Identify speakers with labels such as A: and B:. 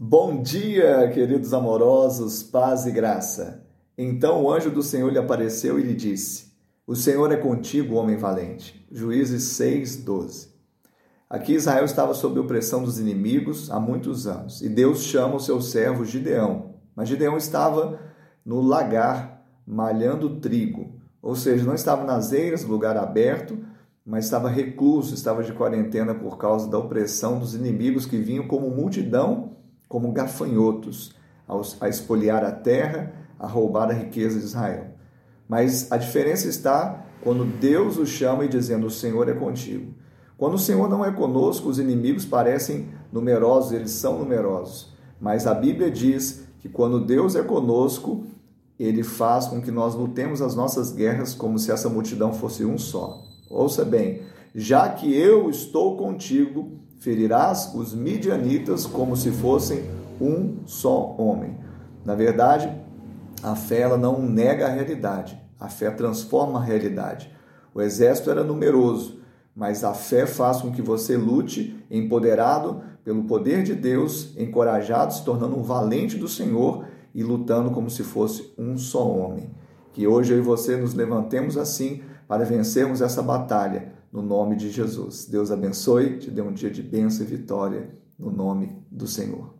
A: Bom dia, queridos amorosos, paz e graça. Então o anjo do Senhor lhe apareceu e lhe disse: O Senhor é contigo, homem valente. Juízes 6, 12. Aqui Israel estava sob opressão dos inimigos há muitos anos e Deus chama o seu servo Gideão. Mas Gideão estava no lagar malhando trigo, ou seja, não estava nas eiras, lugar aberto, mas estava recluso, estava de quarentena por causa da opressão dos inimigos que vinham como multidão como gafanhotos, a espoliar a terra, a roubar a riqueza de Israel. Mas a diferença está quando Deus o chama e dizendo: O Senhor é contigo. Quando o Senhor não é conosco, os inimigos parecem numerosos, eles são numerosos. Mas a Bíblia diz que quando Deus é conosco, ele faz com que nós lutemos as nossas guerras como se essa multidão fosse um só. Ouça bem: já que eu estou contigo, ferirás os midianitas como se fossem um só homem. Na verdade, a fé ela não nega a realidade, a fé transforma a realidade. O exército era numeroso, mas a fé faz com que você lute empoderado pelo poder de Deus, encorajado, se tornando um valente do Senhor e lutando como se fosse um só homem. Que hoje eu e você nos levantemos assim para vencermos essa batalha no nome de Jesus. Deus abençoe, te dê um dia de bênção e vitória no nome do Senhor.